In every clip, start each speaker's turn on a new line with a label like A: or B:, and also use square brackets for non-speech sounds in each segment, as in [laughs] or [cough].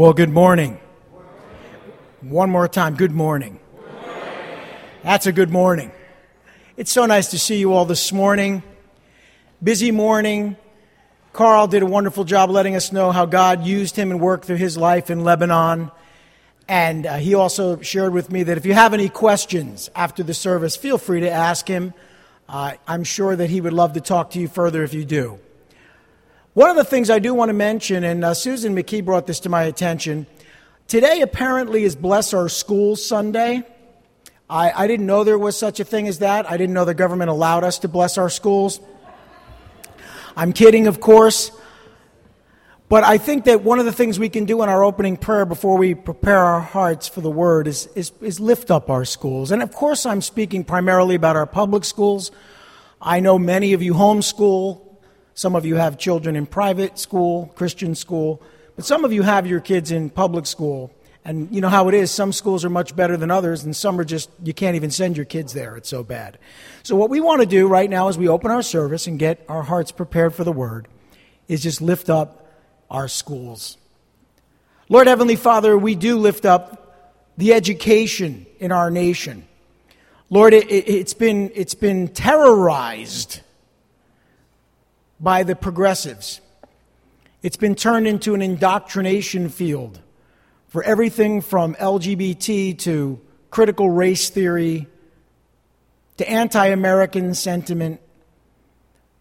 A: Well, good morning. One more time, good morning. That's a good morning. It's so nice to see you all this morning. Busy morning. Carl did a wonderful job letting us know how God used him and worked through his life in Lebanon. And uh, he also shared with me that if you have any questions after the service, feel free to ask him. Uh, I'm sure that he would love to talk to you further if you do. One of the things I do want to mention, and uh, Susan McKee brought this to my attention, today apparently is Bless Our Schools Sunday. I, I didn't know there was such a thing as that. I didn't know the government allowed us to bless our schools. I'm kidding, of course. But I think that one of the things we can do in our opening prayer before we prepare our hearts for the word is, is, is, lift up our schools. And of course, I'm speaking primarily about our public schools. I know many of you homeschool, some of you have children in private school, Christian school, but some of you have your kids in public school. And you know how it is. Some schools are much better than others, and some are just, you can't even send your kids there. It's so bad. So, what we want to do right now as we open our service and get our hearts prepared for the word is just lift up our schools. Lord Heavenly Father, we do lift up the education in our nation. Lord, it's been terrorized by the progressives. It's been turned into an indoctrination field for everything from LGBT to critical race theory to anti American sentiment.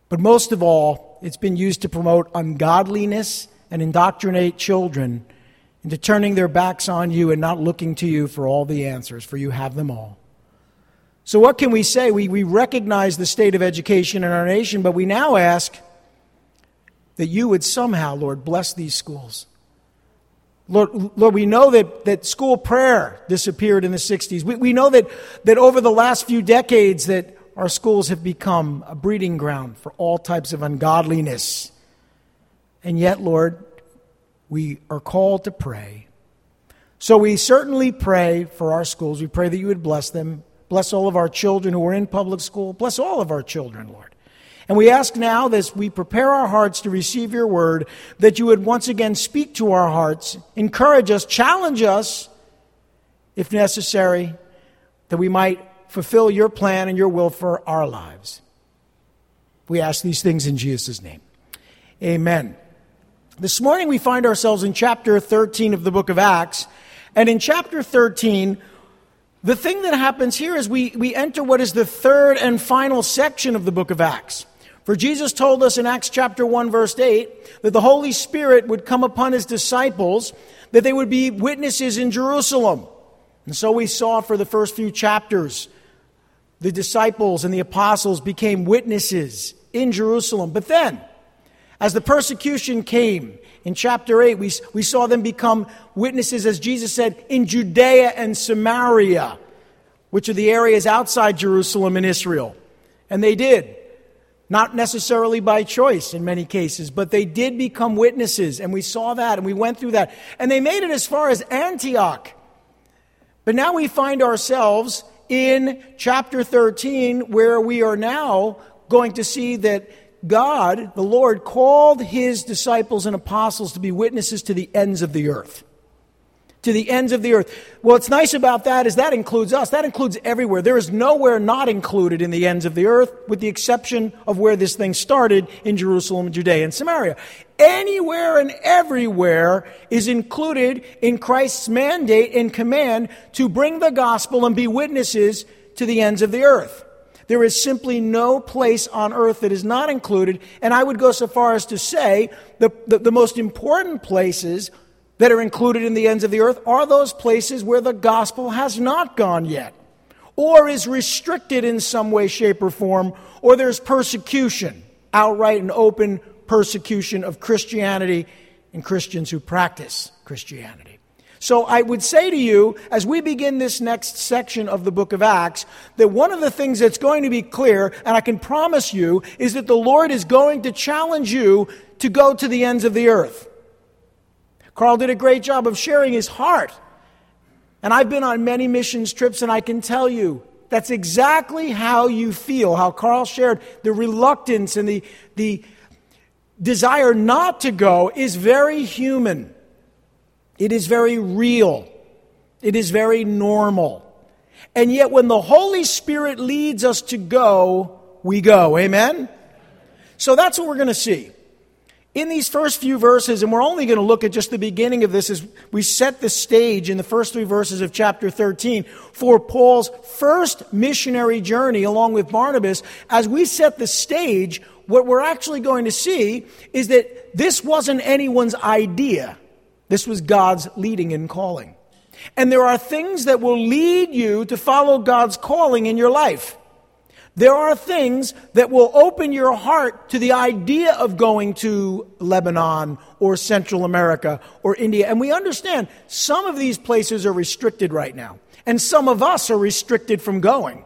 A: But most of all, it's been used to promote ungodliness and indoctrinate children into turning their backs on you and not looking to you for all the answers, for you have them all. So, what can we say? We, we recognize the state of education in our nation, but we now ask that you would somehow, Lord, bless these schools. Lord, Lord, we know that, that school prayer disappeared in the 60s. We, we know that, that over the last few decades that our schools have become a breeding ground for all types of ungodliness. And yet, Lord, we are called to pray. So we certainly pray for our schools. We pray that you would bless them. Bless all of our children who are in public school. Bless all of our children, Lord. And we ask now, as we prepare our hearts to receive your word, that you would once again speak to our hearts, encourage us, challenge us, if necessary, that we might fulfill your plan and your will for our lives. We ask these things in Jesus' name. Amen. This morning we find ourselves in chapter 13 of the book of Acts. And in chapter 13, the thing that happens here is we, we enter what is the third and final section of the book of Acts. For Jesus told us in Acts chapter 1 verse 8 that the Holy Spirit would come upon his disciples, that they would be witnesses in Jerusalem. And so we saw for the first few chapters, the disciples and the apostles became witnesses in Jerusalem. But then, as the persecution came in chapter 8, we, we saw them become witnesses, as Jesus said, in Judea and Samaria, which are the areas outside Jerusalem and Israel. And they did. Not necessarily by choice in many cases, but they did become witnesses, and we saw that, and we went through that. And they made it as far as Antioch. But now we find ourselves in chapter 13, where we are now going to see that God, the Lord, called his disciples and apostles to be witnesses to the ends of the earth to the ends of the earth. Well, what's nice about that is that includes us. That includes everywhere. There is nowhere not included in the ends of the earth, with the exception of where this thing started in Jerusalem, Judea, and Samaria. Anywhere and everywhere is included in Christ's mandate and command to bring the gospel and be witnesses to the ends of the earth. There is simply no place on earth that is not included. And I would go so far as to say the, the, the most important places that are included in the ends of the earth are those places where the gospel has not gone yet, or is restricted in some way, shape, or form, or there's persecution, outright and open persecution of Christianity and Christians who practice Christianity. So I would say to you, as we begin this next section of the book of Acts, that one of the things that's going to be clear, and I can promise you, is that the Lord is going to challenge you to go to the ends of the earth. Carl did a great job of sharing his heart. And I've been on many missions trips, and I can tell you that's exactly how you feel, how Carl shared the reluctance and the, the desire not to go is very human. It is very real. It is very normal. And yet, when the Holy Spirit leads us to go, we go. Amen? So that's what we're going to see. In these first few verses, and we're only going to look at just the beginning of this as we set the stage in the first three verses of chapter 13 for Paul's first missionary journey along with Barnabas. As we set the stage, what we're actually going to see is that this wasn't anyone's idea. This was God's leading and calling. And there are things that will lead you to follow God's calling in your life. There are things that will open your heart to the idea of going to Lebanon or Central America or India. And we understand some of these places are restricted right now, and some of us are restricted from going.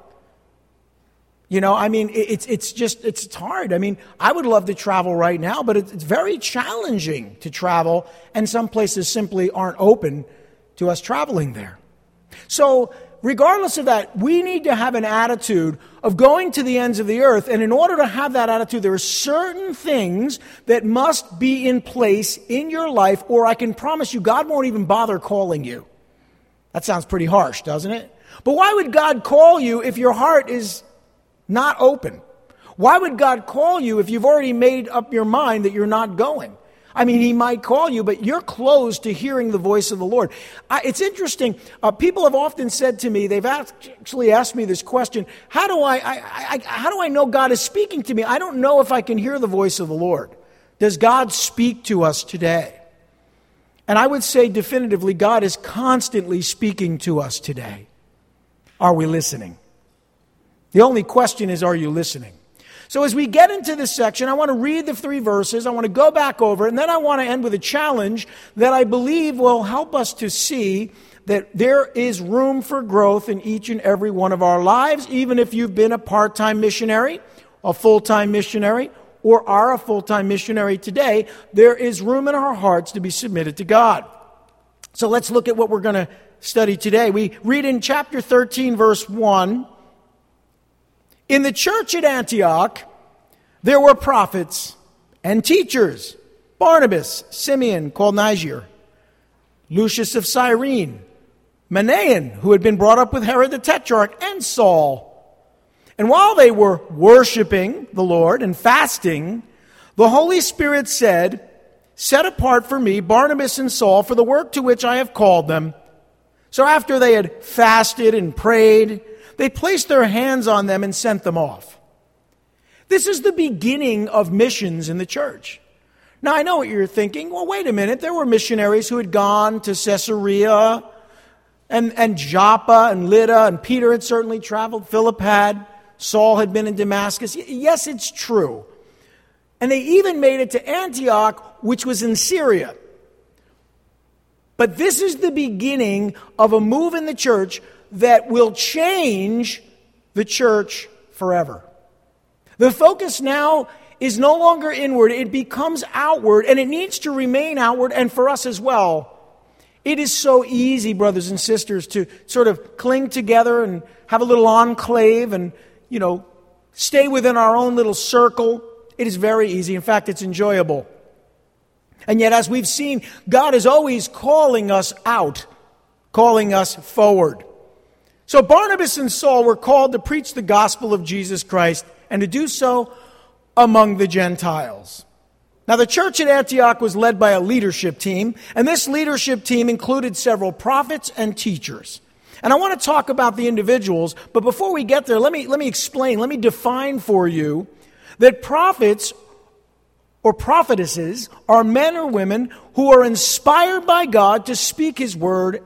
A: You know, I mean, it's, it's just, it's hard. I mean, I would love to travel right now, but it's very challenging to travel, and some places simply aren't open to us traveling there. So, regardless of that, we need to have an attitude of going to the ends of the earth. And in order to have that attitude, there are certain things that must be in place in your life, or I can promise you, God won't even bother calling you. That sounds pretty harsh, doesn't it? But why would God call you if your heart is not open? Why would God call you if you've already made up your mind that you're not going? I mean, he might call you, but you're closed to hearing the voice of the Lord. I, it's interesting. Uh, people have often said to me, they've actually asked me this question How do I, I, I, how do I know God is speaking to me? I don't know if I can hear the voice of the Lord. Does God speak to us today? And I would say definitively, God is constantly speaking to us today. Are we listening? The only question is, are you listening? So, as we get into this section, I want to read the three verses. I want to go back over, and then I want to end with a challenge that I believe will help us to see that there is room for growth in each and every one of our lives, even if you've been a part time missionary, a full time missionary, or are a full time missionary today. There is room in our hearts to be submitted to God. So, let's look at what we're going to study today. We read in chapter 13, verse 1. In the church at Antioch, there were prophets and teachers Barnabas, Simeon, called Niger, Lucius of Cyrene, Manaen, who had been brought up with Herod the Tetrarch, and Saul. And while they were worshiping the Lord and fasting, the Holy Spirit said, Set apart for me Barnabas and Saul for the work to which I have called them. So after they had fasted and prayed, they placed their hands on them and sent them off. This is the beginning of missions in the church. Now, I know what you're thinking. Well, wait a minute. There were missionaries who had gone to Caesarea and, and Joppa and Lydda, and Peter had certainly traveled. Philip had. Saul had been in Damascus. Yes, it's true. And they even made it to Antioch, which was in Syria. But this is the beginning of a move in the church that will change the church forever. The focus now is no longer inward, it becomes outward, and it needs to remain outward, and for us as well. It is so easy, brothers and sisters, to sort of cling together and have a little enclave and, you know, stay within our own little circle. It is very easy. In fact, it's enjoyable. And yet, as we've seen, God is always calling us out, calling us forward. So Barnabas and Saul were called to preach the gospel of Jesus Christ and to do so among the Gentiles. Now, the church at Antioch was led by a leadership team, and this leadership team included several prophets and teachers. And I want to talk about the individuals, but before we get there, let me, let me explain, let me define for you that prophets or prophetesses are men or women who are inspired by God to speak His word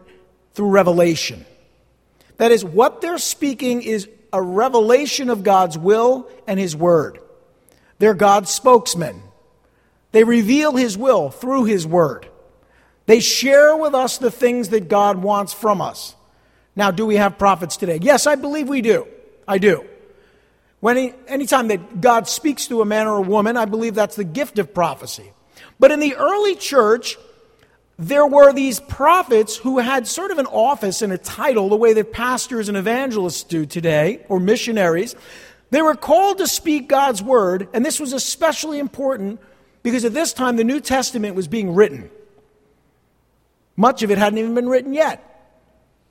A: through revelation. That is, what they're speaking is a revelation of God's will and His Word. They're God's spokesmen. They reveal His will through His Word. They share with us the things that God wants from us. Now, do we have prophets today? Yes, I believe we do. I do. When he, anytime that God speaks to a man or a woman, I believe that's the gift of prophecy. But in the early church, there were these prophets who had sort of an office and a title, the way that pastors and evangelists do today, or missionaries. They were called to speak God's word, and this was especially important because at this time the New Testament was being written. Much of it hadn't even been written yet.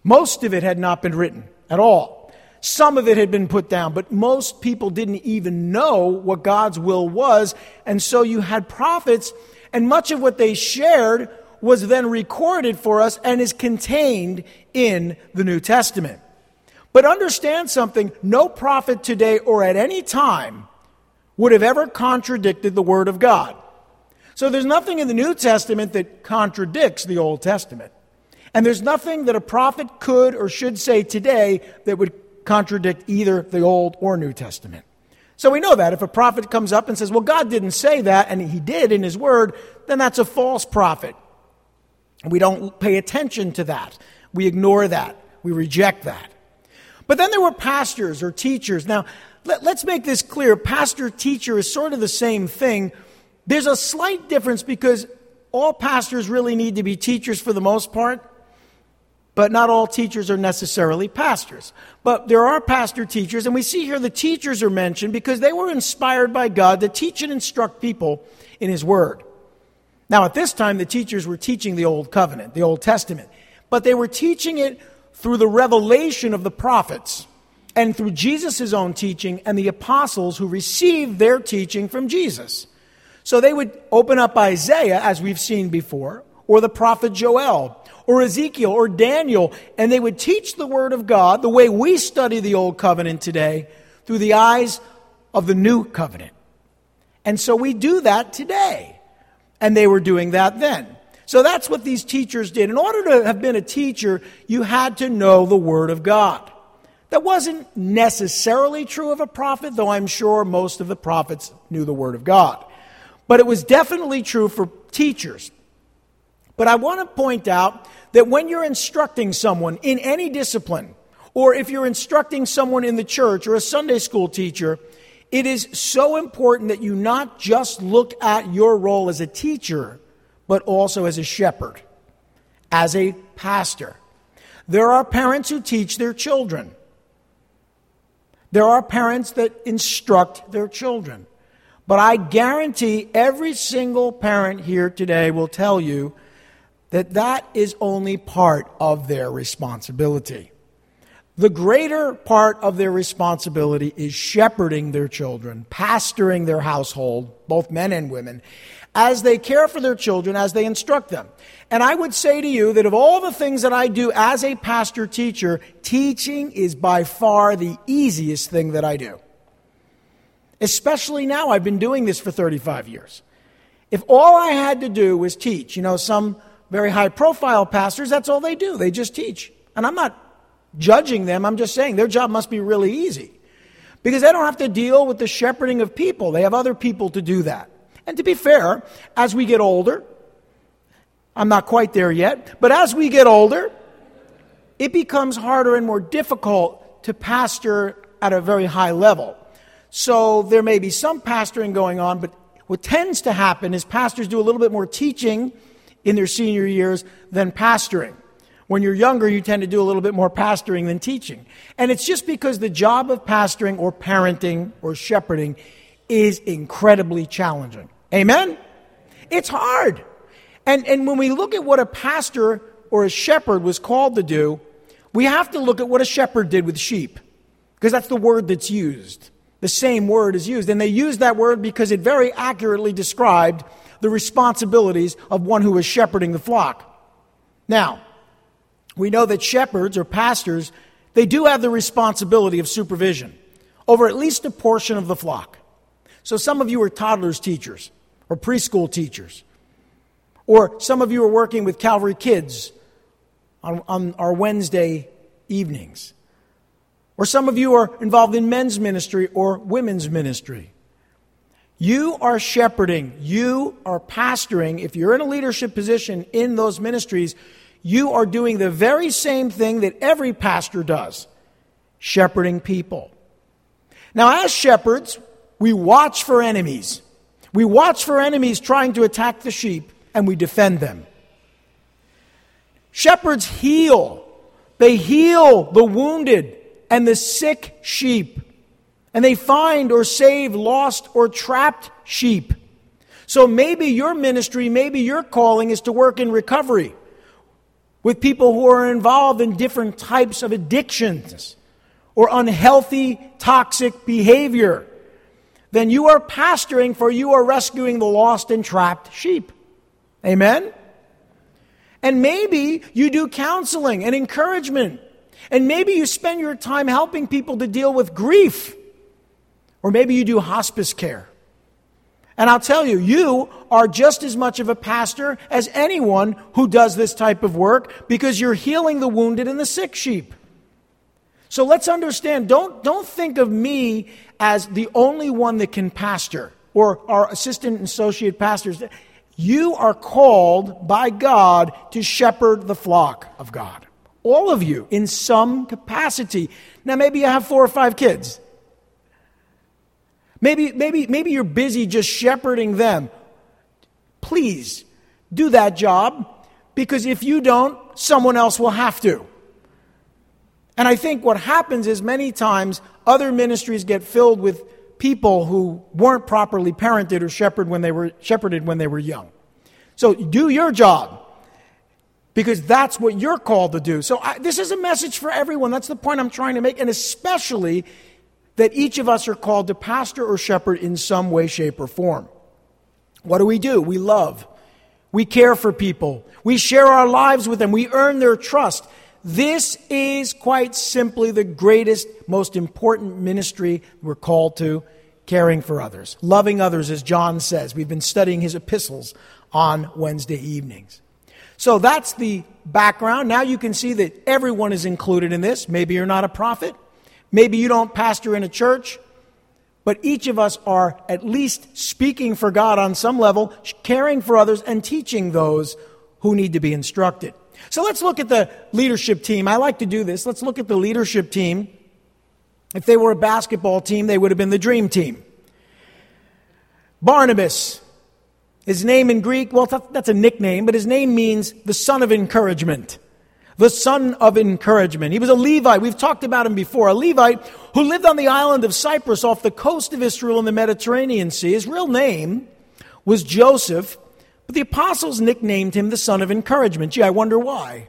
A: Most of it had not been written at all. Some of it had been put down, but most people didn't even know what God's will was. And so you had prophets, and much of what they shared was then recorded for us and is contained in the New Testament. But understand something no prophet today or at any time would have ever contradicted the Word of God. So there's nothing in the New Testament that contradicts the Old Testament. And there's nothing that a prophet could or should say today that would contradict either the Old or New Testament. So we know that if a prophet comes up and says, Well, God didn't say that, and he did in his word, then that's a false prophet. We don't pay attention to that. We ignore that. We reject that. But then there were pastors or teachers. Now, let, us make this clear. Pastor, teacher is sort of the same thing. There's a slight difference because all pastors really need to be teachers for the most part, but not all teachers are necessarily pastors. But there are pastor teachers, and we see here the teachers are mentioned because they were inspired by God to teach and instruct people in His Word. Now, at this time, the teachers were teaching the Old Covenant, the Old Testament, but they were teaching it through the revelation of the prophets and through Jesus' own teaching and the apostles who received their teaching from Jesus. So they would open up Isaiah, as we've seen before, or the prophet Joel, or Ezekiel, or Daniel, and they would teach the Word of God the way we study the Old Covenant today through the eyes of the New Covenant. And so we do that today. And they were doing that then. So that's what these teachers did. In order to have been a teacher, you had to know the Word of God. That wasn't necessarily true of a prophet, though I'm sure most of the prophets knew the Word of God. But it was definitely true for teachers. But I want to point out that when you're instructing someone in any discipline, or if you're instructing someone in the church or a Sunday school teacher, it is so important that you not just look at your role as a teacher, but also as a shepherd, as a pastor. There are parents who teach their children. There are parents that instruct their children. But I guarantee every single parent here today will tell you that that is only part of their responsibility. The greater part of their responsibility is shepherding their children, pastoring their household, both men and women, as they care for their children, as they instruct them. And I would say to you that of all the things that I do as a pastor teacher, teaching is by far the easiest thing that I do. Especially now, I've been doing this for 35 years. If all I had to do was teach, you know, some very high profile pastors, that's all they do. They just teach. And I'm not judging them, I'm just saying their job must be really easy. Because they don't have to deal with the shepherding of people, they have other people to do that. And to be fair, as we get older, I'm not quite there yet, but as we get older, it becomes harder and more difficult to pastor at a very high level. So there may be some pastoring going on, but what tends to happen is pastors do a little bit more teaching in their senior years than pastoring. When you're younger, you tend to do a little bit more pastoring than teaching. And it's just because the job of pastoring or parenting or shepherding is incredibly challenging. Amen? It's hard. And, and when we look at what a pastor or a shepherd was called to do, we have to look at what a shepherd did with sheep, because that's the word that's used. The same word is used. And they used that word because it very accurately described the responsibilities of one who was shepherding the flock. Now, we know that shepherds or pastors, they do have the responsibility of supervision over at least a portion of the flock. So some of you are toddlers teachers or preschool teachers. Or some of you are working with Calvary Kids on, on our Wednesday evenings. Or some of you are involved in men's ministry or women's ministry. You are shepherding, you are pastoring. If you're in a leadership position in those ministries, you are doing the very same thing that every pastor does shepherding people. Now, as shepherds, we watch for enemies. We watch for enemies trying to attack the sheep and we defend them. Shepherds heal. They heal the wounded and the sick sheep. And they find or save lost or trapped sheep. So maybe your ministry, maybe your calling is to work in recovery, with people who are involved in different types of addictions or unhealthy, toxic behavior, then you are pastoring for you are rescuing the lost and trapped sheep. Amen? And maybe you do counseling and encouragement. And maybe you spend your time helping people to deal with grief. Or maybe you do hospice care. And I'll tell you, you are just as much of a pastor as anyone who does this type of work because you're healing the wounded and the sick sheep. So let's understand, don't, don't think of me as the only one that can pastor or our assistant and associate pastors. You are called by God to shepherd the flock of God. All of you in some capacity. Now, maybe you have four or five kids. Maybe, maybe, maybe you're busy just shepherding them. Please do that job because if you don't, someone else will have to. And I think what happens is many times other ministries get filled with people who weren't properly parented or shepherded when they were shepherded when they were young. So do your job because that's what you're called to do. So I, this is a message for everyone. That's the point I'm trying to make, and especially that each of us are called to pastor or shepherd in some way, shape, or form. What do we do? We love. We care for people. We share our lives with them. We earn their trust. This is quite simply the greatest, most important ministry we're called to caring for others, loving others, as John says. We've been studying his epistles on Wednesday evenings. So that's the background. Now you can see that everyone is included in this. Maybe you're not a prophet. Maybe you don't pastor in a church, but each of us are at least speaking for God on some level, caring for others, and teaching those who need to be instructed. So let's look at the leadership team. I like to do this. Let's look at the leadership team. If they were a basketball team, they would have been the dream team. Barnabas, his name in Greek, well, that's a nickname, but his name means the son of encouragement the son of encouragement. He was a Levite. We've talked about him before. A Levite who lived on the island of Cyprus off the coast of Israel in the Mediterranean Sea. His real name was Joseph, but the apostles nicknamed him the son of encouragement. Gee, I wonder why.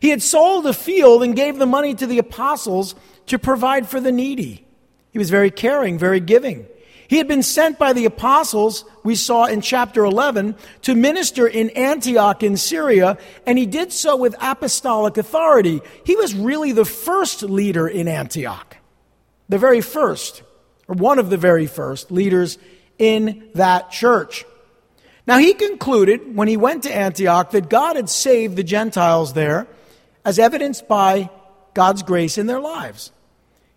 A: He had sold a field and gave the money to the apostles to provide for the needy. He was very caring, very giving. He had been sent by the apostles, we saw in chapter 11, to minister in Antioch in Syria, and he did so with apostolic authority. He was really the first leader in Antioch, the very first, or one of the very first leaders in that church. Now, he concluded when he went to Antioch that God had saved the Gentiles there, as evidenced by God's grace in their lives.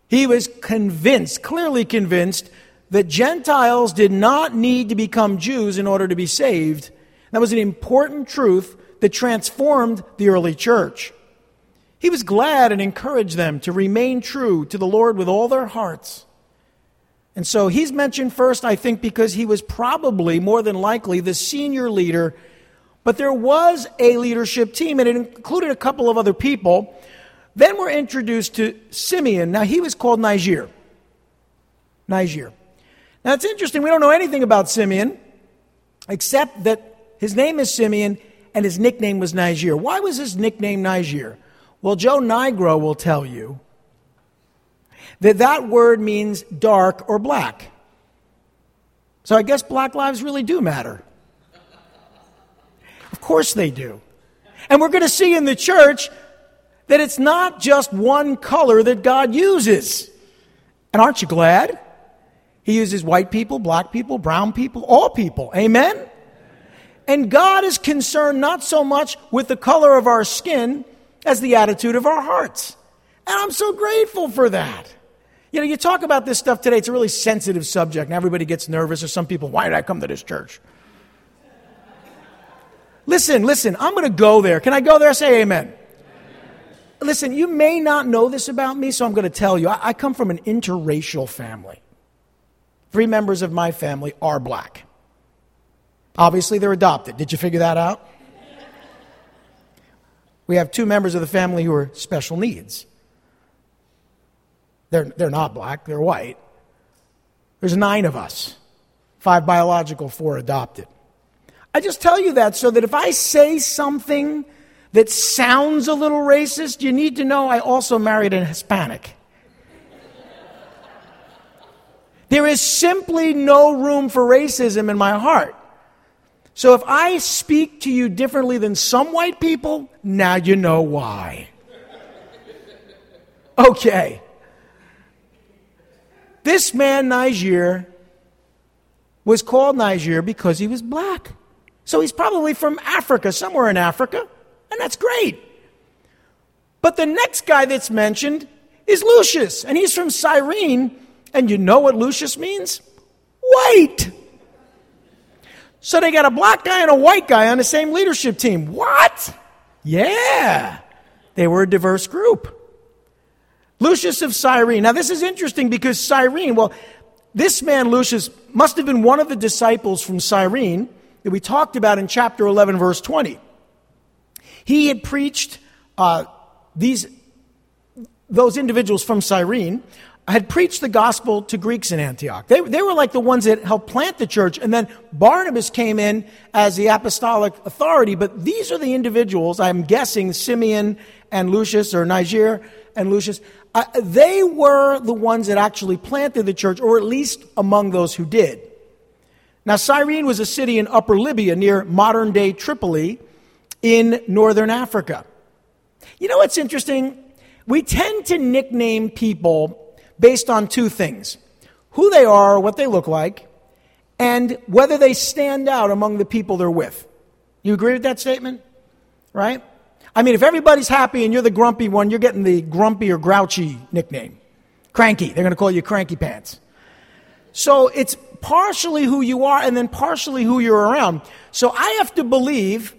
A: He was convinced, clearly convinced, that Gentiles did not need to become Jews in order to be saved. That was an important truth that transformed the early church. He was glad and encouraged them to remain true to the Lord with all their hearts. And so he's mentioned first, I think, because he was probably, more than likely, the senior leader. But there was a leadership team, and it included a couple of other people. Then we're introduced to Simeon. Now, he was called Niger. Niger. Now it's interesting, we don't know anything about Simeon except that his name is Simeon and his nickname was Niger. Why was his nickname Niger? Well, Joe Nigro will tell you that that word means dark or black. So I guess black lives really do matter. Of course they do. And we're going to see in the church that it's not just one color that God uses. And aren't you glad? He uses white people, black people, brown people, all people. Amen? And God is concerned not so much with the color of our skin as the attitude of our hearts. And I'm so grateful for that. You know, you talk about this stuff today, it's a really sensitive subject, and everybody gets nervous, or some people, why did I come to this church? listen, listen, I'm going to go there. Can I go there? Say amen. amen. Listen, you may not know this about me, so I'm going to tell you. I, I come from an interracial family. Three members of my family are black. Obviously, they're adopted. Did you figure that out? We have two members of the family who are special needs. They're, they're not black, they're white. There's nine of us five biological, four adopted. I just tell you that so that if I say something that sounds a little racist, you need to know I also married a Hispanic. There is simply no room for racism in my heart. So if I speak to you differently than some white people, now you know why. Okay. This man, Niger, was called Niger because he was black. So he's probably from Africa, somewhere in Africa, and that's great. But the next guy that's mentioned is Lucius, and he's from Cyrene, and you know what Lucius means? White. So they got a black guy and a white guy on the same leadership team. What? Yeah. They were a diverse group. Lucius of Cyrene. Now, this is interesting because Cyrene, well, this man, Lucius, must have been one of the disciples from Cyrene that we talked about in chapter 11, verse 20. He had preached uh, these, those individuals from Cyrene had preached the gospel to Greeks in Antioch. They, they were like the ones that helped plant the church, and then Barnabas came in as the apostolic authority. But these are the individuals, I'm guessing Simeon and Lucius, or Niger and Lucius, uh, they were the ones that actually planted the church, or at least among those who did. Now, Cyrene was a city in Upper Libya near modern day Tripoli in northern Africa. You know what's interesting? We tend to nickname people based on two things who they are, what they look like, and whether they stand out among the people they're with. You agree with that statement? Right? I mean, if everybody's happy and you're the grumpy one, you're getting the grumpy or grouchy nickname. Cranky. They're going to call you cranky pants. So it's partially who you are and then partially who you're around. So I have to believe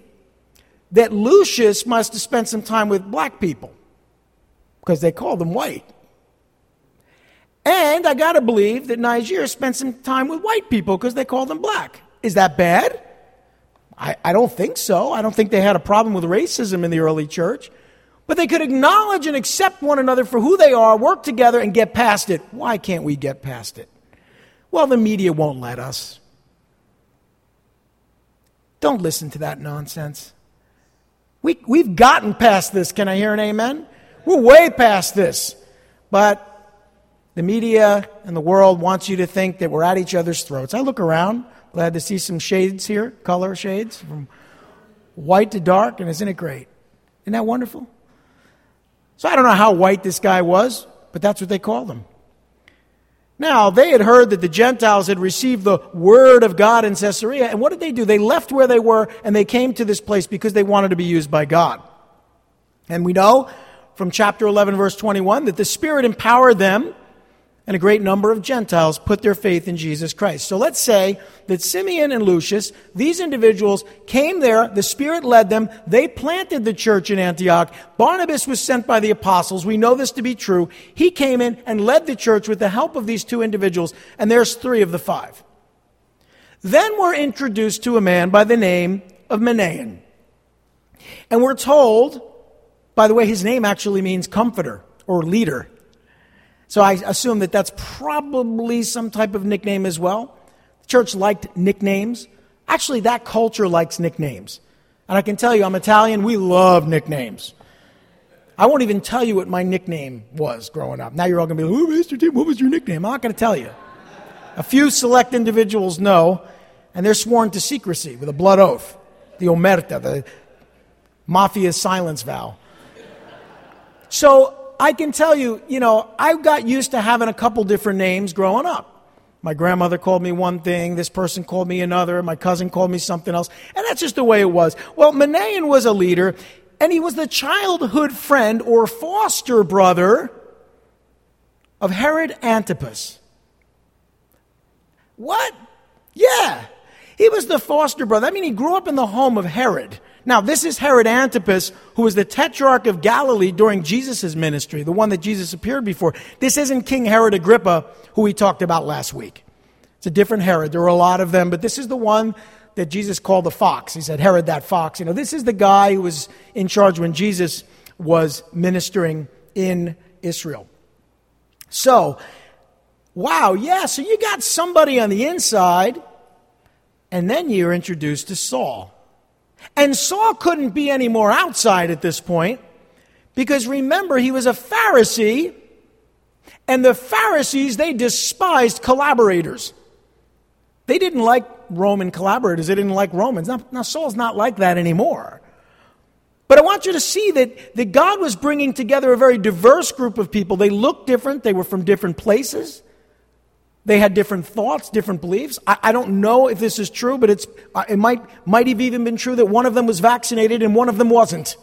A: that Lucius must have spent some time with black people because they called them white. And I got to believe that Niger spent some time with white people because they called them black. Is that bad? I, I don't think so. I don't think they had a problem with racism in the early church. But they could acknowledge and accept one another for who they are, work together, and get past it. Why can't we get past it? Well, the media won't let us. Don't listen to that nonsense. We, we've gotten past this. Can I hear an amen? We're way past this. But the media and the world wants you to think that we're at each other's throats. I look around, glad to see some shades here, color shades, from white to dark, and isn't it great? Isn't that wonderful? So I don't know how white this guy was, but that's what they called him. Now, they had heard that the Gentiles had received the word of God in Caesarea, and what did they do? They left where they were and they came to this place because they wanted to be used by God. And we know from chapter 11, verse 21, that the Spirit empowered them and a great number of Gentiles put their faith in Jesus Christ. So let's say that Simeon and Lucius, these individuals came there, the Spirit led them, they planted the church in Antioch. Barnabas was sent by the apostles. We know this to be true. He came in and led the church with the help of these two individuals, and there's three of the five. Then we're introduced to a man by the name of Manaen. And we're told, by the way, his name actually means comforter or leader. So I assume that that's probably some type of nickname as well. The church liked nicknames. Actually, that culture likes nicknames. And I can tell you, I'm Italian, we love nicknames. I won't even tell you what my nickname was growing up. Now you're all going to be like, oh, Mr. Tim, what was your nickname? I'm not going to tell you. A few select individuals know, and they're sworn to secrecy with a blood oath. The omerta, the mafia's silence vow. So I can tell you, you know, I got used to having a couple different names growing up. My grandmother called me one thing, this person called me another, my cousin called me something else, and that's just the way it was. Well, Manaen was a leader, and he was the childhood friend or foster brother of Herod Antipas. What? Yeah. He was the foster brother. I mean, he grew up in the home of Herod. Now, this is Herod Antipas, who was the tetrarch of Galilee during Jesus' ministry, the one that Jesus appeared before. This isn't King Herod Agrippa, who we talked about last week. It's a different Herod. There were a lot of them, but this is the one that Jesus called the fox. He said, Herod, that fox. You know, this is the guy who was in charge when Jesus was ministering in Israel. So, wow, yeah, so you got somebody on the inside, and then you're introduced to Saul. And Saul couldn't be any more outside at this point because remember, he was a Pharisee, and the Pharisees, they despised collaborators. They didn't like Roman collaborators, they didn't like Romans. Now, now Saul's not like that anymore. But I want you to see that, that God was bringing together a very diverse group of people. They looked different, they were from different places. They had different thoughts, different beliefs. I, I don't know if this is true, but it's, uh, it might, might have even been true that one of them was vaccinated and one of them wasn't.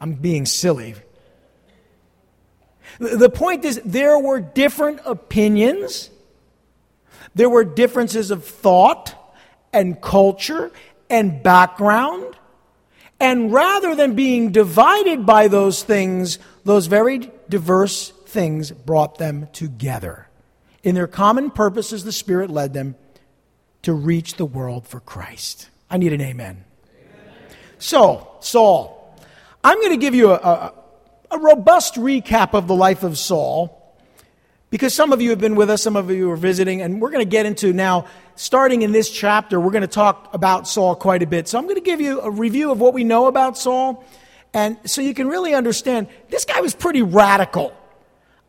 A: I'm being silly. The point is, there were different opinions, there were differences of thought and culture and background. And rather than being divided by those things, those very diverse things brought them together. In their common purposes, the Spirit led them to reach the world for Christ. I need an amen. amen. So, Saul, I'm going to give you a, a, a robust recap of the life of Saul because some of you have been with us, some of you are visiting, and we're going to get into now, starting in this chapter, we're going to talk about Saul quite a bit. So I'm going to give you a review of what we know about Saul, and so you can really understand this guy was pretty radical.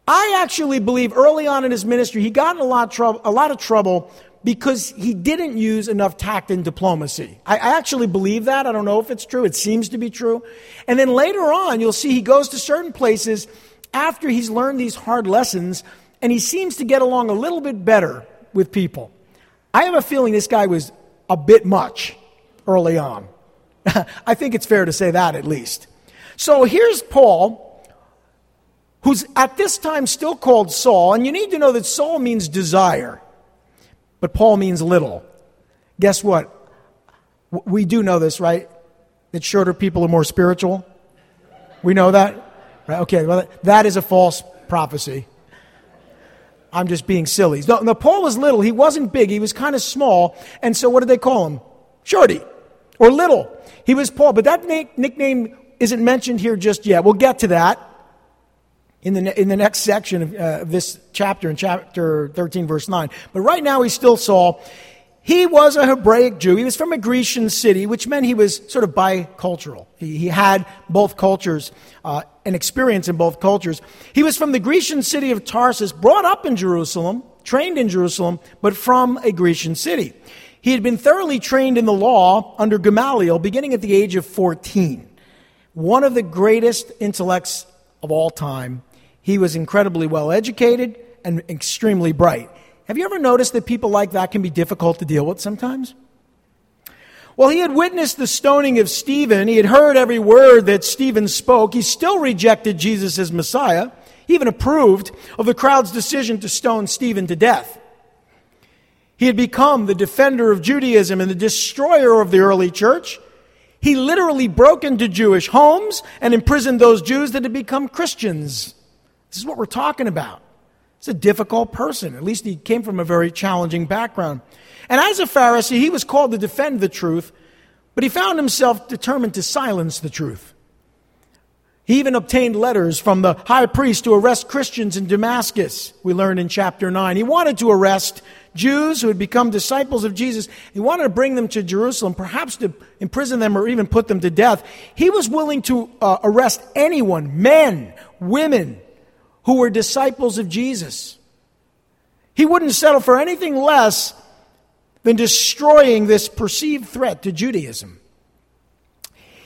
A: I actually believe early on in his ministry, he got in a lot of trouble, a lot of trouble because he didn't use enough tact and diplomacy. I, I actually believe that. I don't know if it's true. It seems to be true. And then later on, you'll see he goes to certain places after he's learned these hard lessons, and he seems to get along a little bit better with people. I have a feeling this guy was a bit much early on. [laughs] I think it's fair to say that at least. So here's Paul who's at this time still called Saul. And you need to know that Saul means desire, but Paul means little. Guess what? We do know this, right? That shorter people are more spiritual. We know that? Right? Okay, well, that is a false prophecy. I'm just being silly. No, no, Paul was little. He wasn't big. He was kind of small. And so what did they call him? Shorty or little. He was Paul. But that na- nickname isn't mentioned here just yet. We'll get to that in the, in the next section of, uh, this chapter, in chapter 13, verse 9. But right now, he's still Saul. He was a Hebraic Jew. He was from a Grecian city, which meant he was sort of bicultural. He, he had both cultures, uh, an experience in both cultures. He was from the Grecian city of Tarsus, brought up in Jerusalem, trained in Jerusalem, but from a Grecian city. He had been thoroughly trained in the law under Gamaliel beginning at the age of 14. One of the greatest intellects of all time he was incredibly well educated and extremely bright. Have you ever noticed that people like that can be difficult to deal with sometimes? Well, he had witnessed the stoning of Stephen. He had heard every word that Stephen spoke. He still rejected Jesus as Messiah. He even approved of the crowd's decision to stone Stephen to death. He had become the defender of Judaism and the destroyer of the early church. He literally broke into Jewish homes and imprisoned those Jews that had become Christians. This is what we're talking about. It's a difficult person. At least he came from a very challenging background. And as a Pharisee, he was called to defend the truth, but he found himself determined to silence the truth. He even obtained letters from the high priest to arrest Christians in Damascus, we learned in chapter 9. He wanted to arrest Jews who had become disciples of Jesus. He wanted to bring them to Jerusalem, perhaps to imprison them or even put them to death. He was willing to uh, arrest anyone, men, women, who were disciples of Jesus. He wouldn't settle for anything less than destroying this perceived threat to Judaism.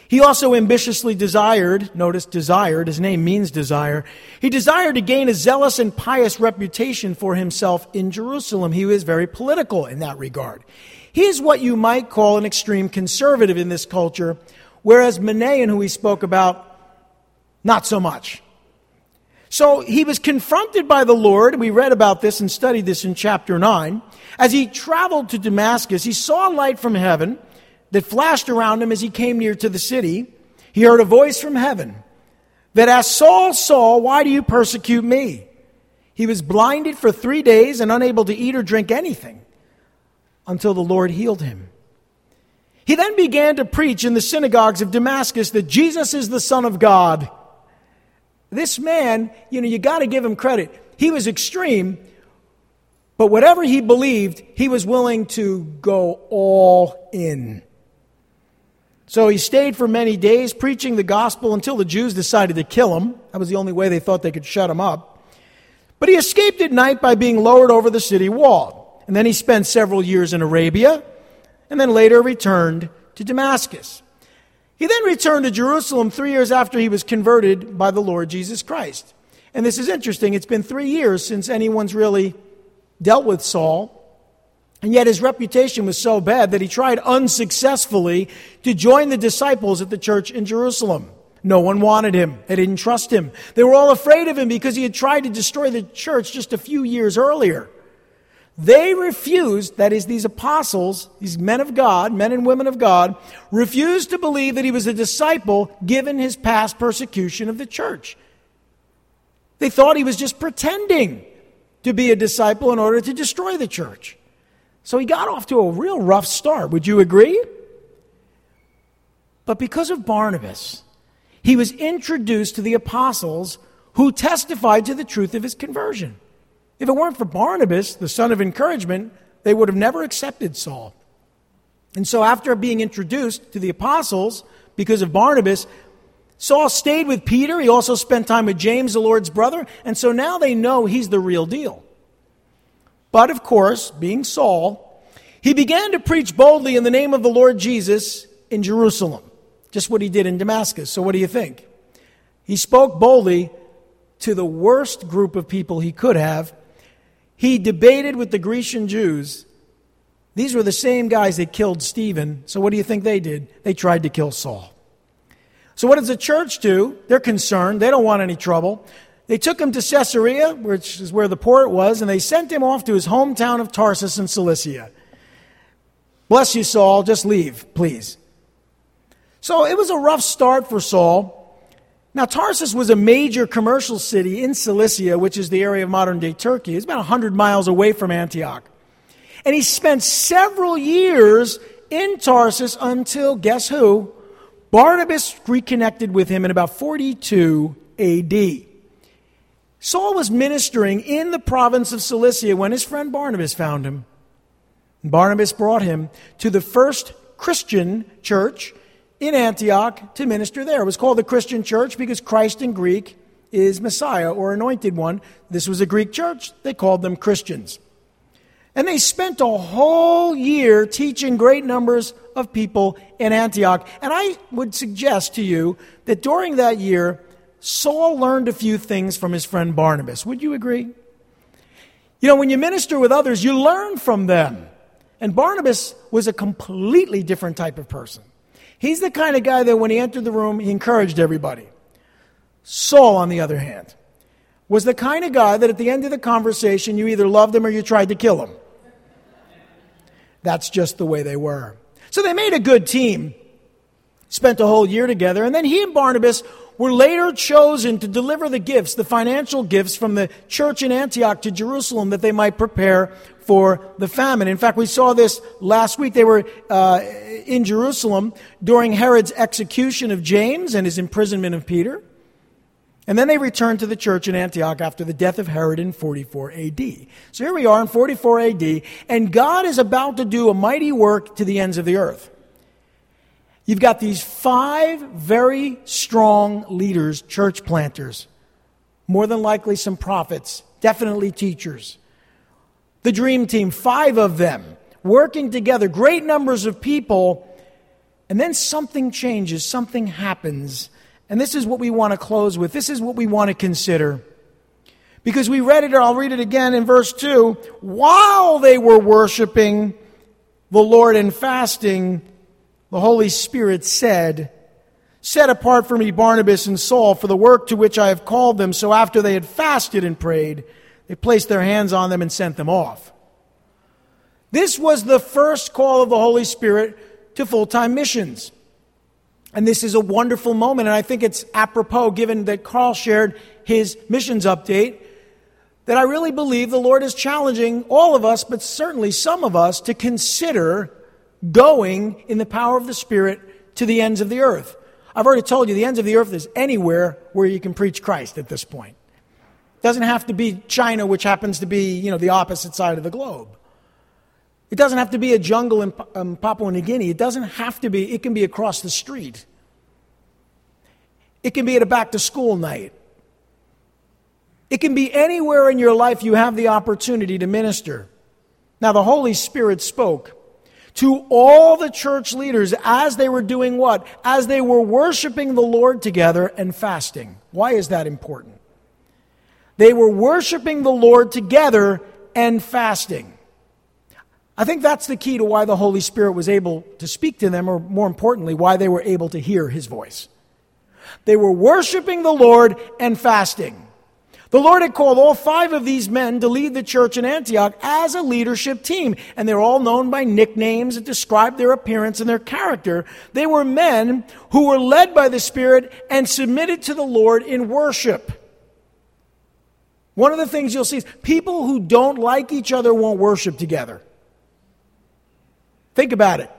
A: He also ambitiously desired, notice desired, his name means desire. He desired to gain a zealous and pious reputation for himself in Jerusalem. He was very political in that regard. He is what you might call an extreme conservative in this culture, whereas Manaen, who we spoke about, not so much. So he was confronted by the Lord. We read about this and studied this in chapter 9. As he traveled to Damascus, he saw a light from heaven that flashed around him as he came near to the city. He heard a voice from heaven that asked, Saul, Saul, why do you persecute me? He was blinded for three days and unable to eat or drink anything until the Lord healed him. He then began to preach in the synagogues of Damascus that Jesus is the Son of God. This man, you know, you got to give him credit. He was extreme, But whatever he believed, he was willing to go all in. So he stayed for many days preaching the gospel until the Jews decided to kill him. That was the only way they thought they could shut him up. But he escaped at night by being lowered over the city wall. And then he spent several years in Arabia and then later returned to Damascus. He then returned to Jerusalem three years after he was converted by the Lord Jesus Christ. And this is interesting. It's been three years since anyone's really dealt with Saul. And yet his reputation was so bad that he tried unsuccessfully to join the disciples at the church in Jerusalem. No one wanted him. They didn't trust him. They were all afraid of him because he had tried to destroy the church just a few years earlier. They refused, that is, these apostles, these men of God, men and women of God, refused to believe that he was a disciple given his past persecution of the church. They thought he was just pretending to be a disciple in order to destroy the church. So he got off to a real rough start. Would you agree? But because of Barnabas, he was introduced to the apostles who testified to the truth of his conversion. If it weren't for Barnabas, the son of encouragement, they would have never accepted Saul. And so, after being introduced to the apostles because of Barnabas, Saul stayed with Peter. He also spent time with James, the Lord's brother. And so now they know he's the real deal. But of course, being Saul, he began to preach boldly in the name of the Lord Jesus in Jerusalem. Just what he did in Damascus. So, what do you think? He spoke boldly to the worst group of people he could have. He debated with the Grecian Jews. These were the same guys that killed Stephen. So, what do you think they did? They tried to kill Saul. So, what does the church do? They're concerned. They don't want any trouble. They took him to Caesarea, which is where the port was, and they sent him off to his hometown of Tarsus in Cilicia. Bless you, Saul. Just leave, please. So it was a rough start for Saul. Now, Tarsus was a major commercial city in Cilicia, which is the area of modern day Turkey. It's about 100 miles away from Antioch. And he spent several years in Tarsus until, guess who? Barnabas reconnected with him in about 42 AD. Saul was ministering in the province of Cilicia when his friend Barnabas found him. Barnabas brought him to the first Christian church in Antioch to minister there. It was called the Christian church because Christ in Greek is Messiah or anointed one. This was a Greek church. They called them Christians. And they spent a whole year teaching great numbers of people in Antioch. And I would suggest to you that during that year, Saul learned a few things from his friend Barnabas. Would you agree? You know, when you minister with others, you learn from them. And Barnabas was a completely different type of person. He's the kind of guy that when he entered the room, he encouraged everybody. Saul, on the other hand, was the kind of guy that at the end of the conversation, you either loved him or you tried to kill him. That's just the way they were. So they made a good team, spent a whole year together, and then he and Barnabas were later chosen to deliver the gifts, the financial gifts from the church in Antioch to Jerusalem that they might prepare for the famine. In fact, we saw this last week. They were uh, in Jerusalem during Herod's execution of James and his imprisonment of Peter. And then they returned to the church in Antioch after the death of Herod in 44 AD. So here we are in 44 AD, and God is about to do a mighty work to the ends of the earth. You've got these five very strong leaders, church planters, more than likely some prophets, definitely teachers. The dream team, five of them, working together, great numbers of people, and then something changes, something happens. And this is what we want to close with. This is what we want to consider. Because we read it, I'll read it again in verse 2. While they were worshiping the Lord and fasting, the Holy Spirit said, Set apart for me Barnabas and Saul for the work to which I have called them. So after they had fasted and prayed, they placed their hands on them and sent them off. This was the first call of the Holy Spirit to full time missions. And this is a wonderful moment, and I think it's apropos given that Carl shared his missions update. That I really believe the Lord is challenging all of us, but certainly some of us, to consider going in the power of the Spirit to the ends of the earth. I've already told you the ends of the earth is anywhere where you can preach Christ at this point. It doesn't have to be China, which happens to be, you know, the opposite side of the globe. It doesn't have to be a jungle in um, Papua New Guinea. It doesn't have to be, it can be across the street. It can be at a back to school night. It can be anywhere in your life you have the opportunity to minister. Now, the Holy Spirit spoke to all the church leaders as they were doing what? As they were worshiping the Lord together and fasting. Why is that important? They were worshiping the Lord together and fasting. I think that's the key to why the Holy Spirit was able to speak to them, or more importantly, why they were able to hear his voice. They were worshiping the Lord and fasting. The Lord had called all five of these men to lead the church in Antioch as a leadership team, and they're all known by nicknames that describe their appearance and their character. They were men who were led by the Spirit and submitted to the Lord in worship. One of the things you'll see is people who don't like each other won't worship together. Think about it.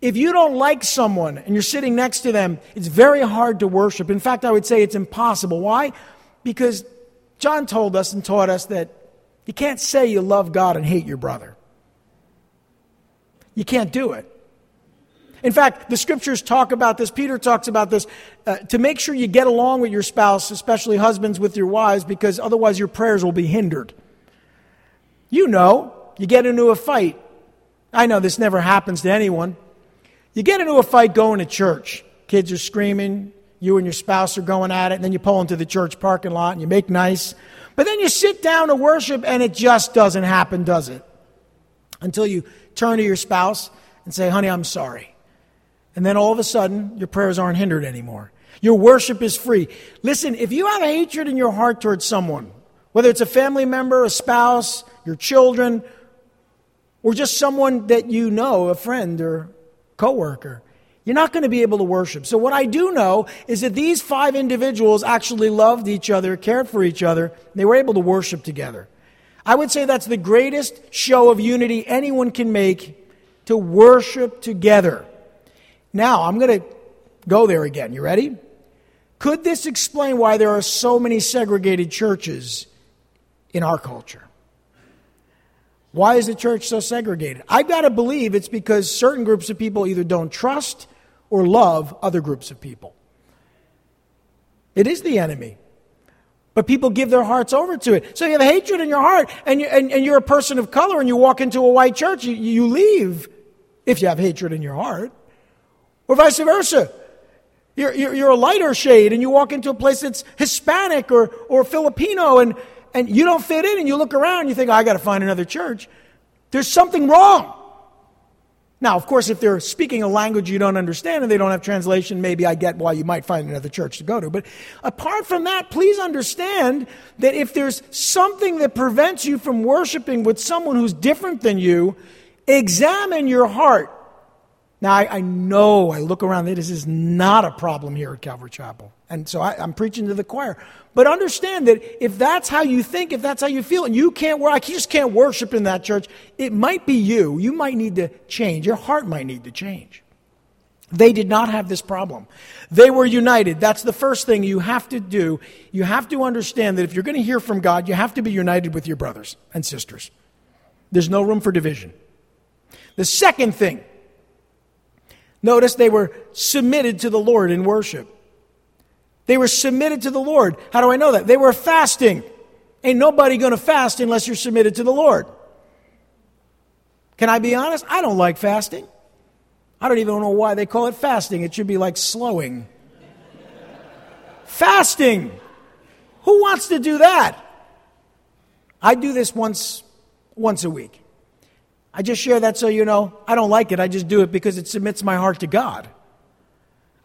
A: If you don't like someone and you're sitting next to them, it's very hard to worship. In fact, I would say it's impossible. Why? Because John told us and taught us that you can't say you love God and hate your brother. You can't do it. In fact, the scriptures talk about this. Peter talks about this uh, to make sure you get along with your spouse, especially husbands with your wives, because otherwise your prayers will be hindered. You know, you get into a fight. I know this never happens to anyone. You get into a fight going to church. Kids are screaming, you and your spouse are going at it, and then you pull into the church parking lot and you make nice. But then you sit down to worship and it just doesn't happen, does it? Until you turn to your spouse and say, honey, I'm sorry. And then all of a sudden, your prayers aren't hindered anymore. Your worship is free. Listen, if you have a hatred in your heart towards someone, whether it's a family member, a spouse, your children, or just someone that you know, a friend or coworker, you're not going to be able to worship. So, what I do know is that these five individuals actually loved each other, cared for each other, they were able to worship together. I would say that's the greatest show of unity anyone can make to worship together. Now, I'm going to go there again. You ready? Could this explain why there are so many segregated churches in our culture? Why is the church so segregated? I've got to believe it's because certain groups of people either don't trust or love other groups of people. It is the enemy. But people give their hearts over to it. So you have hatred in your heart, and, you, and, and you're a person of color, and you walk into a white church, you, you leave if you have hatred in your heart. Or vice versa. You're, you're, you're, a lighter shade, and you walk into a place that's Hispanic or, or Filipino, and, and you don't fit in, and you look around, and you think, oh, I got to find another church. There's something wrong. Now, of course, if they're speaking a language you don't understand and they don't have translation, maybe I get why you might find another church to go to. But apart from that, please understand that if there's something that prevents you from worshiping with someone who's different than you, examine your heart. Now, I, I know, I look around, this is not a problem here at Calvary Chapel. And so I, I'm preaching to the choir. But understand that if that's how you think, if that's how you feel, and you can't, I just can't worship in that church, it might be you. You might need to change. Your heart might need to change. They did not have this problem. They were united. That's the first thing you have to do. You have to understand that if you're going to hear from God, you have to be united with your brothers and sisters. There's no room for division. The second thing, notice they were submitted to the Lord in worship. They were submitted to the Lord. How do I know that? They were fasting. Ain't nobody going to fast unless you're submitted to the Lord. Can I be honest? I don't like fasting. I don't even know why they call it fasting. It should be like slowing. fasting. Who wants to do that? I do this once once a week. I just share that so you know I don't like it. I just do it because it submits my heart to God.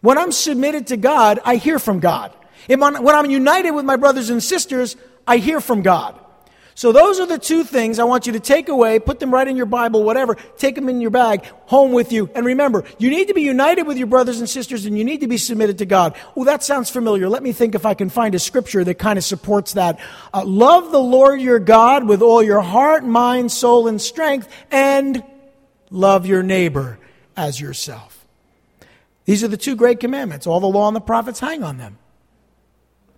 A: When I'm submitted to God, I hear from God. when I'm united with my brothers and sisters, I hear from God. So those are the two things I want you to take away, put them right in your Bible, whatever, take them in your bag, home with you. And remember, you need to be united with your brothers and sisters and you need to be submitted to God. Oh, that sounds familiar. Let me think if I can find a scripture that kind of supports that. Uh, love the Lord your God with all your heart, mind, soul, and strength, and love your neighbor as yourself. These are the two great commandments. All the law and the prophets hang on them.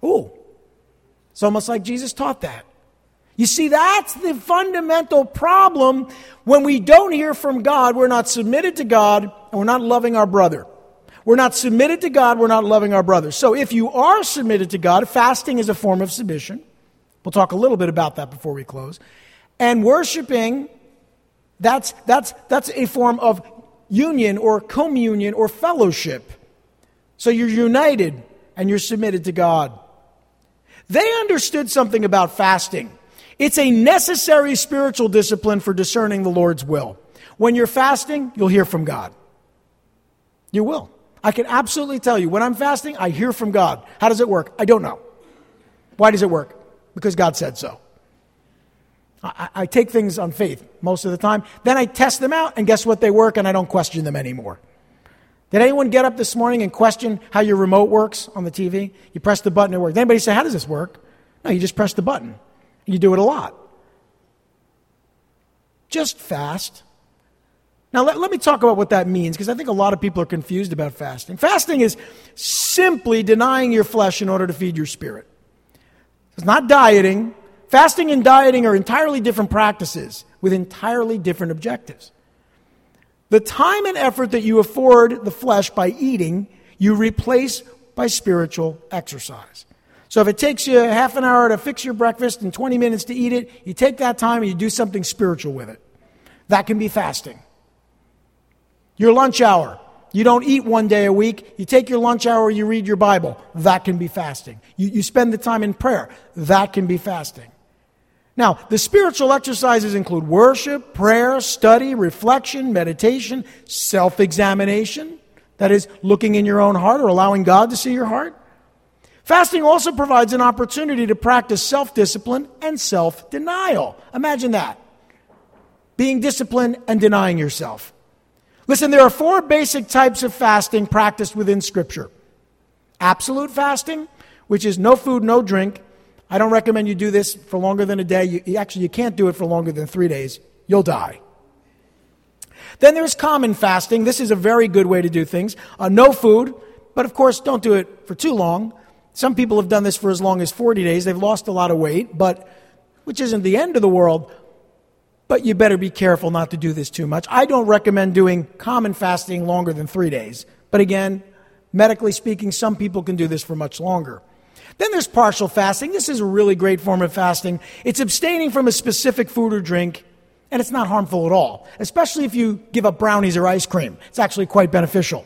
A: Ooh. It's almost like Jesus taught that. You see, that's the fundamental problem when we don't hear from God, we're not submitted to God, and we're not loving our brother. We're not submitted to God, we're not loving our brother. So if you are submitted to God, fasting is a form of submission. We'll talk a little bit about that before we close. And worshiping, that's, that's, that's a form of union or communion or fellowship. So you're united and you're submitted to God. They understood something about fasting. It's a necessary spiritual discipline for discerning the Lord's will. When you're fasting, you'll hear from God. You will. I can absolutely tell you, when I'm fasting, I hear from God. How does it work? I don't know. Why does it work? Because God said so. I, I, take things on faith most of the time. Then I test them out, and guess what? They work, and I don't question them anymore. Did anyone get up this morning and question how your remote works on the TV? You press the button, it works. Anybody say, How does this work? No, you just press the button. You do it a lot. Just fast. Now, let, let me talk about what that means because I think a lot of people are confused about fasting. Fasting is simply denying your flesh in order to feed your spirit. It's not dieting. Fasting and dieting are entirely different practices with entirely different objectives. The time and effort that you afford the flesh by eating, you replace by spiritual exercise. So if it takes you half an hour to fix your breakfast and 20 minutes to eat it, you take that time and you do something spiritual with it. That can be fasting. Your lunch hour. You don't eat one day a week. You take your lunch hour, you read your Bible. That can be fasting. You, you spend the time in prayer. That can be fasting. Now, the spiritual exercises include worship, prayer, study, reflection, meditation, self examination. That is, looking in your own heart or allowing God to see your heart. Fasting also provides an opportunity to practice self discipline and self denial. Imagine that. Being disciplined and denying yourself. Listen, there are four basic types of fasting practiced within Scripture absolute fasting, which is no food, no drink. I don't recommend you do this for longer than a day. You, actually, you can't do it for longer than three days. You'll die. Then there's common fasting. This is a very good way to do things. Uh, no food, but of course, don't do it for too long. Some people have done this for as long as 40 days. They've lost a lot of weight, but which isn't the end of the world. But you better be careful not to do this too much. I don't recommend doing common fasting longer than three days. But again, medically speaking, some people can do this for much longer. Then there's partial fasting. This is a really great form of fasting. It's abstaining from a specific food or drink, and it's not harmful at all, especially if you give up brownies or ice cream. It's actually quite beneficial.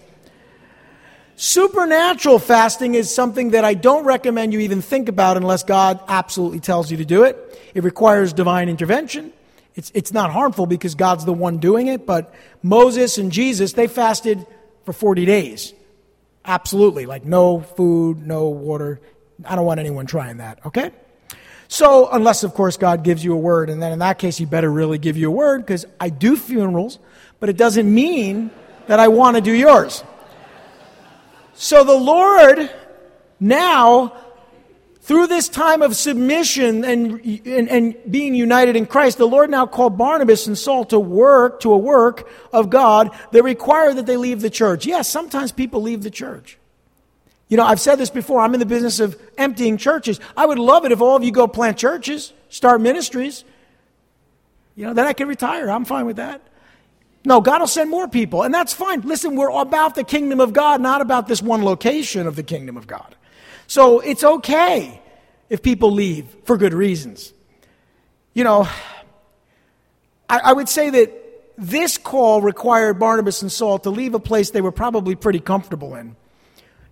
A: Supernatural fasting is something that I don't recommend you even think about unless God absolutely tells you to do it. It requires divine intervention. It's, it's not harmful because God's the one doing it, but Moses and Jesus, they fasted for 40 days. Absolutely. Like no food, no water. I don't want anyone trying that, okay? So, unless, of course, God gives you a word, and then in that case, He better really give you a word because I do funerals, but it doesn't mean that I want to do yours. So the Lord now, through this time of submission and, and, and, being united in Christ, the Lord now called Barnabas and Saul to work, to a work of God that required that they leave the church. Yes, sometimes people leave the church. You know, I've said this before, I'm in the business of emptying churches. I would love it if all of you go plant churches, start ministries. You know, then I can retire. I'm fine with that. No, God will send more people, and that's fine. Listen, we're about the kingdom of God, not about this one location of the kingdom of God. So it's okay if people leave for good reasons. You know, I, I would say that this call required Barnabas and Saul to leave a place they were probably pretty comfortable in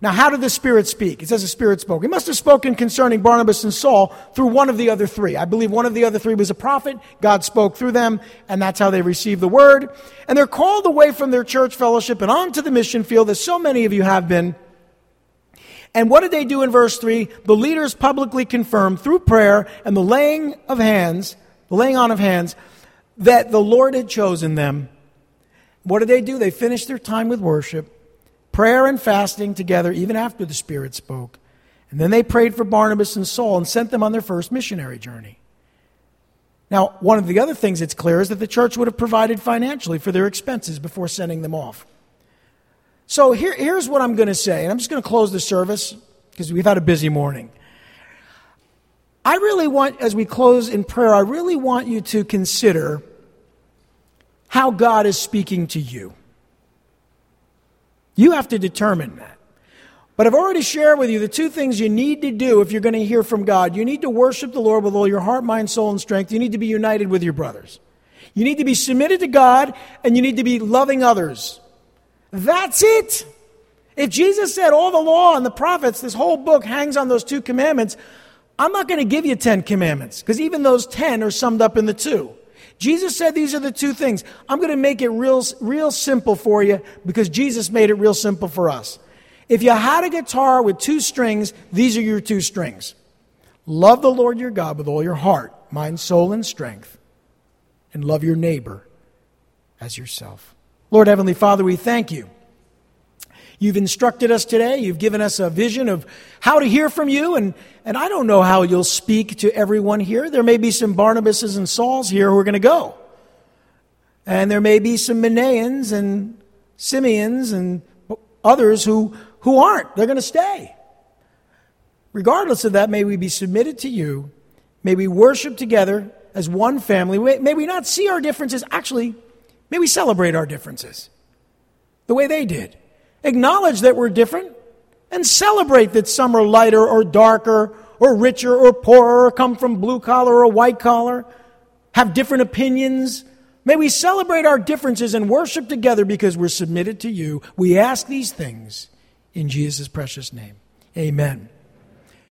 A: now, how did the Spirit speak? It says the Spirit spoke. He must have spoken concerning Barnabas and Saul through one of the other three. I believe one of the other three was a prophet. God spoke through them, and that's how they received the word. And they're called away from their church fellowship and onto the mission field, as so many of you have been. And what did they do in verse 3? The leaders publicly confirmed through prayer and the laying of hands, the laying on of hands, that the Lord had chosen them. What did they do? They finished their time with worship prayer and fasting together even after the Spirit spoke. And then they prayed for Barnabas and Saul and sent them on their first missionary journey. Now, one of the other things that's clear is that the church would have provided financially for their expenses before sending them off. So here, here's what I'm going to say, and I'm just going to close the service because we've had a busy morning. I really want, as we close in prayer, I really want you to consider how God is speaking to you. You have to determine that. But I've already shared with you the two things you need to do if you're going to hear from God. You need to worship the Lord with all your heart, mind, soul, and strength. You need to be united with your brothers. You need to be submitted to God, and you need to be loving others. That's it. If Jesus said all the law and the prophets, this whole book hangs on those two commandments, I'm not going to give you 10 commandments because even those 10 are summed up in the two. Jesus said these are the two things. I'm going to make it real, real simple for you because Jesus made it real simple for us. If you had a guitar with two strings, these are your two strings. Love the Lord your God with all your heart, mind, soul, and strength, and love your neighbor as yourself. Lord Heavenly Father, we thank you. You've instructed us today. You've given us a vision of how to hear from you. And, and I don't know how you'll speak to everyone here. There may be some Barnabases and Sauls here who are going to go. And there may be some Manaens and Simeons and others who, who aren't. They're going to stay. Regardless of that, may we be submitted to you. May we worship together as one family. May we not see our differences. Actually, may we celebrate our differences the way they did. Acknowledge that we're different and celebrate that some are lighter or darker or richer or poorer or come from blue collar or white collar, have different opinions. May we celebrate our differences and worship together because we're submitted to you. We ask these things in Jesus' precious name. Amen.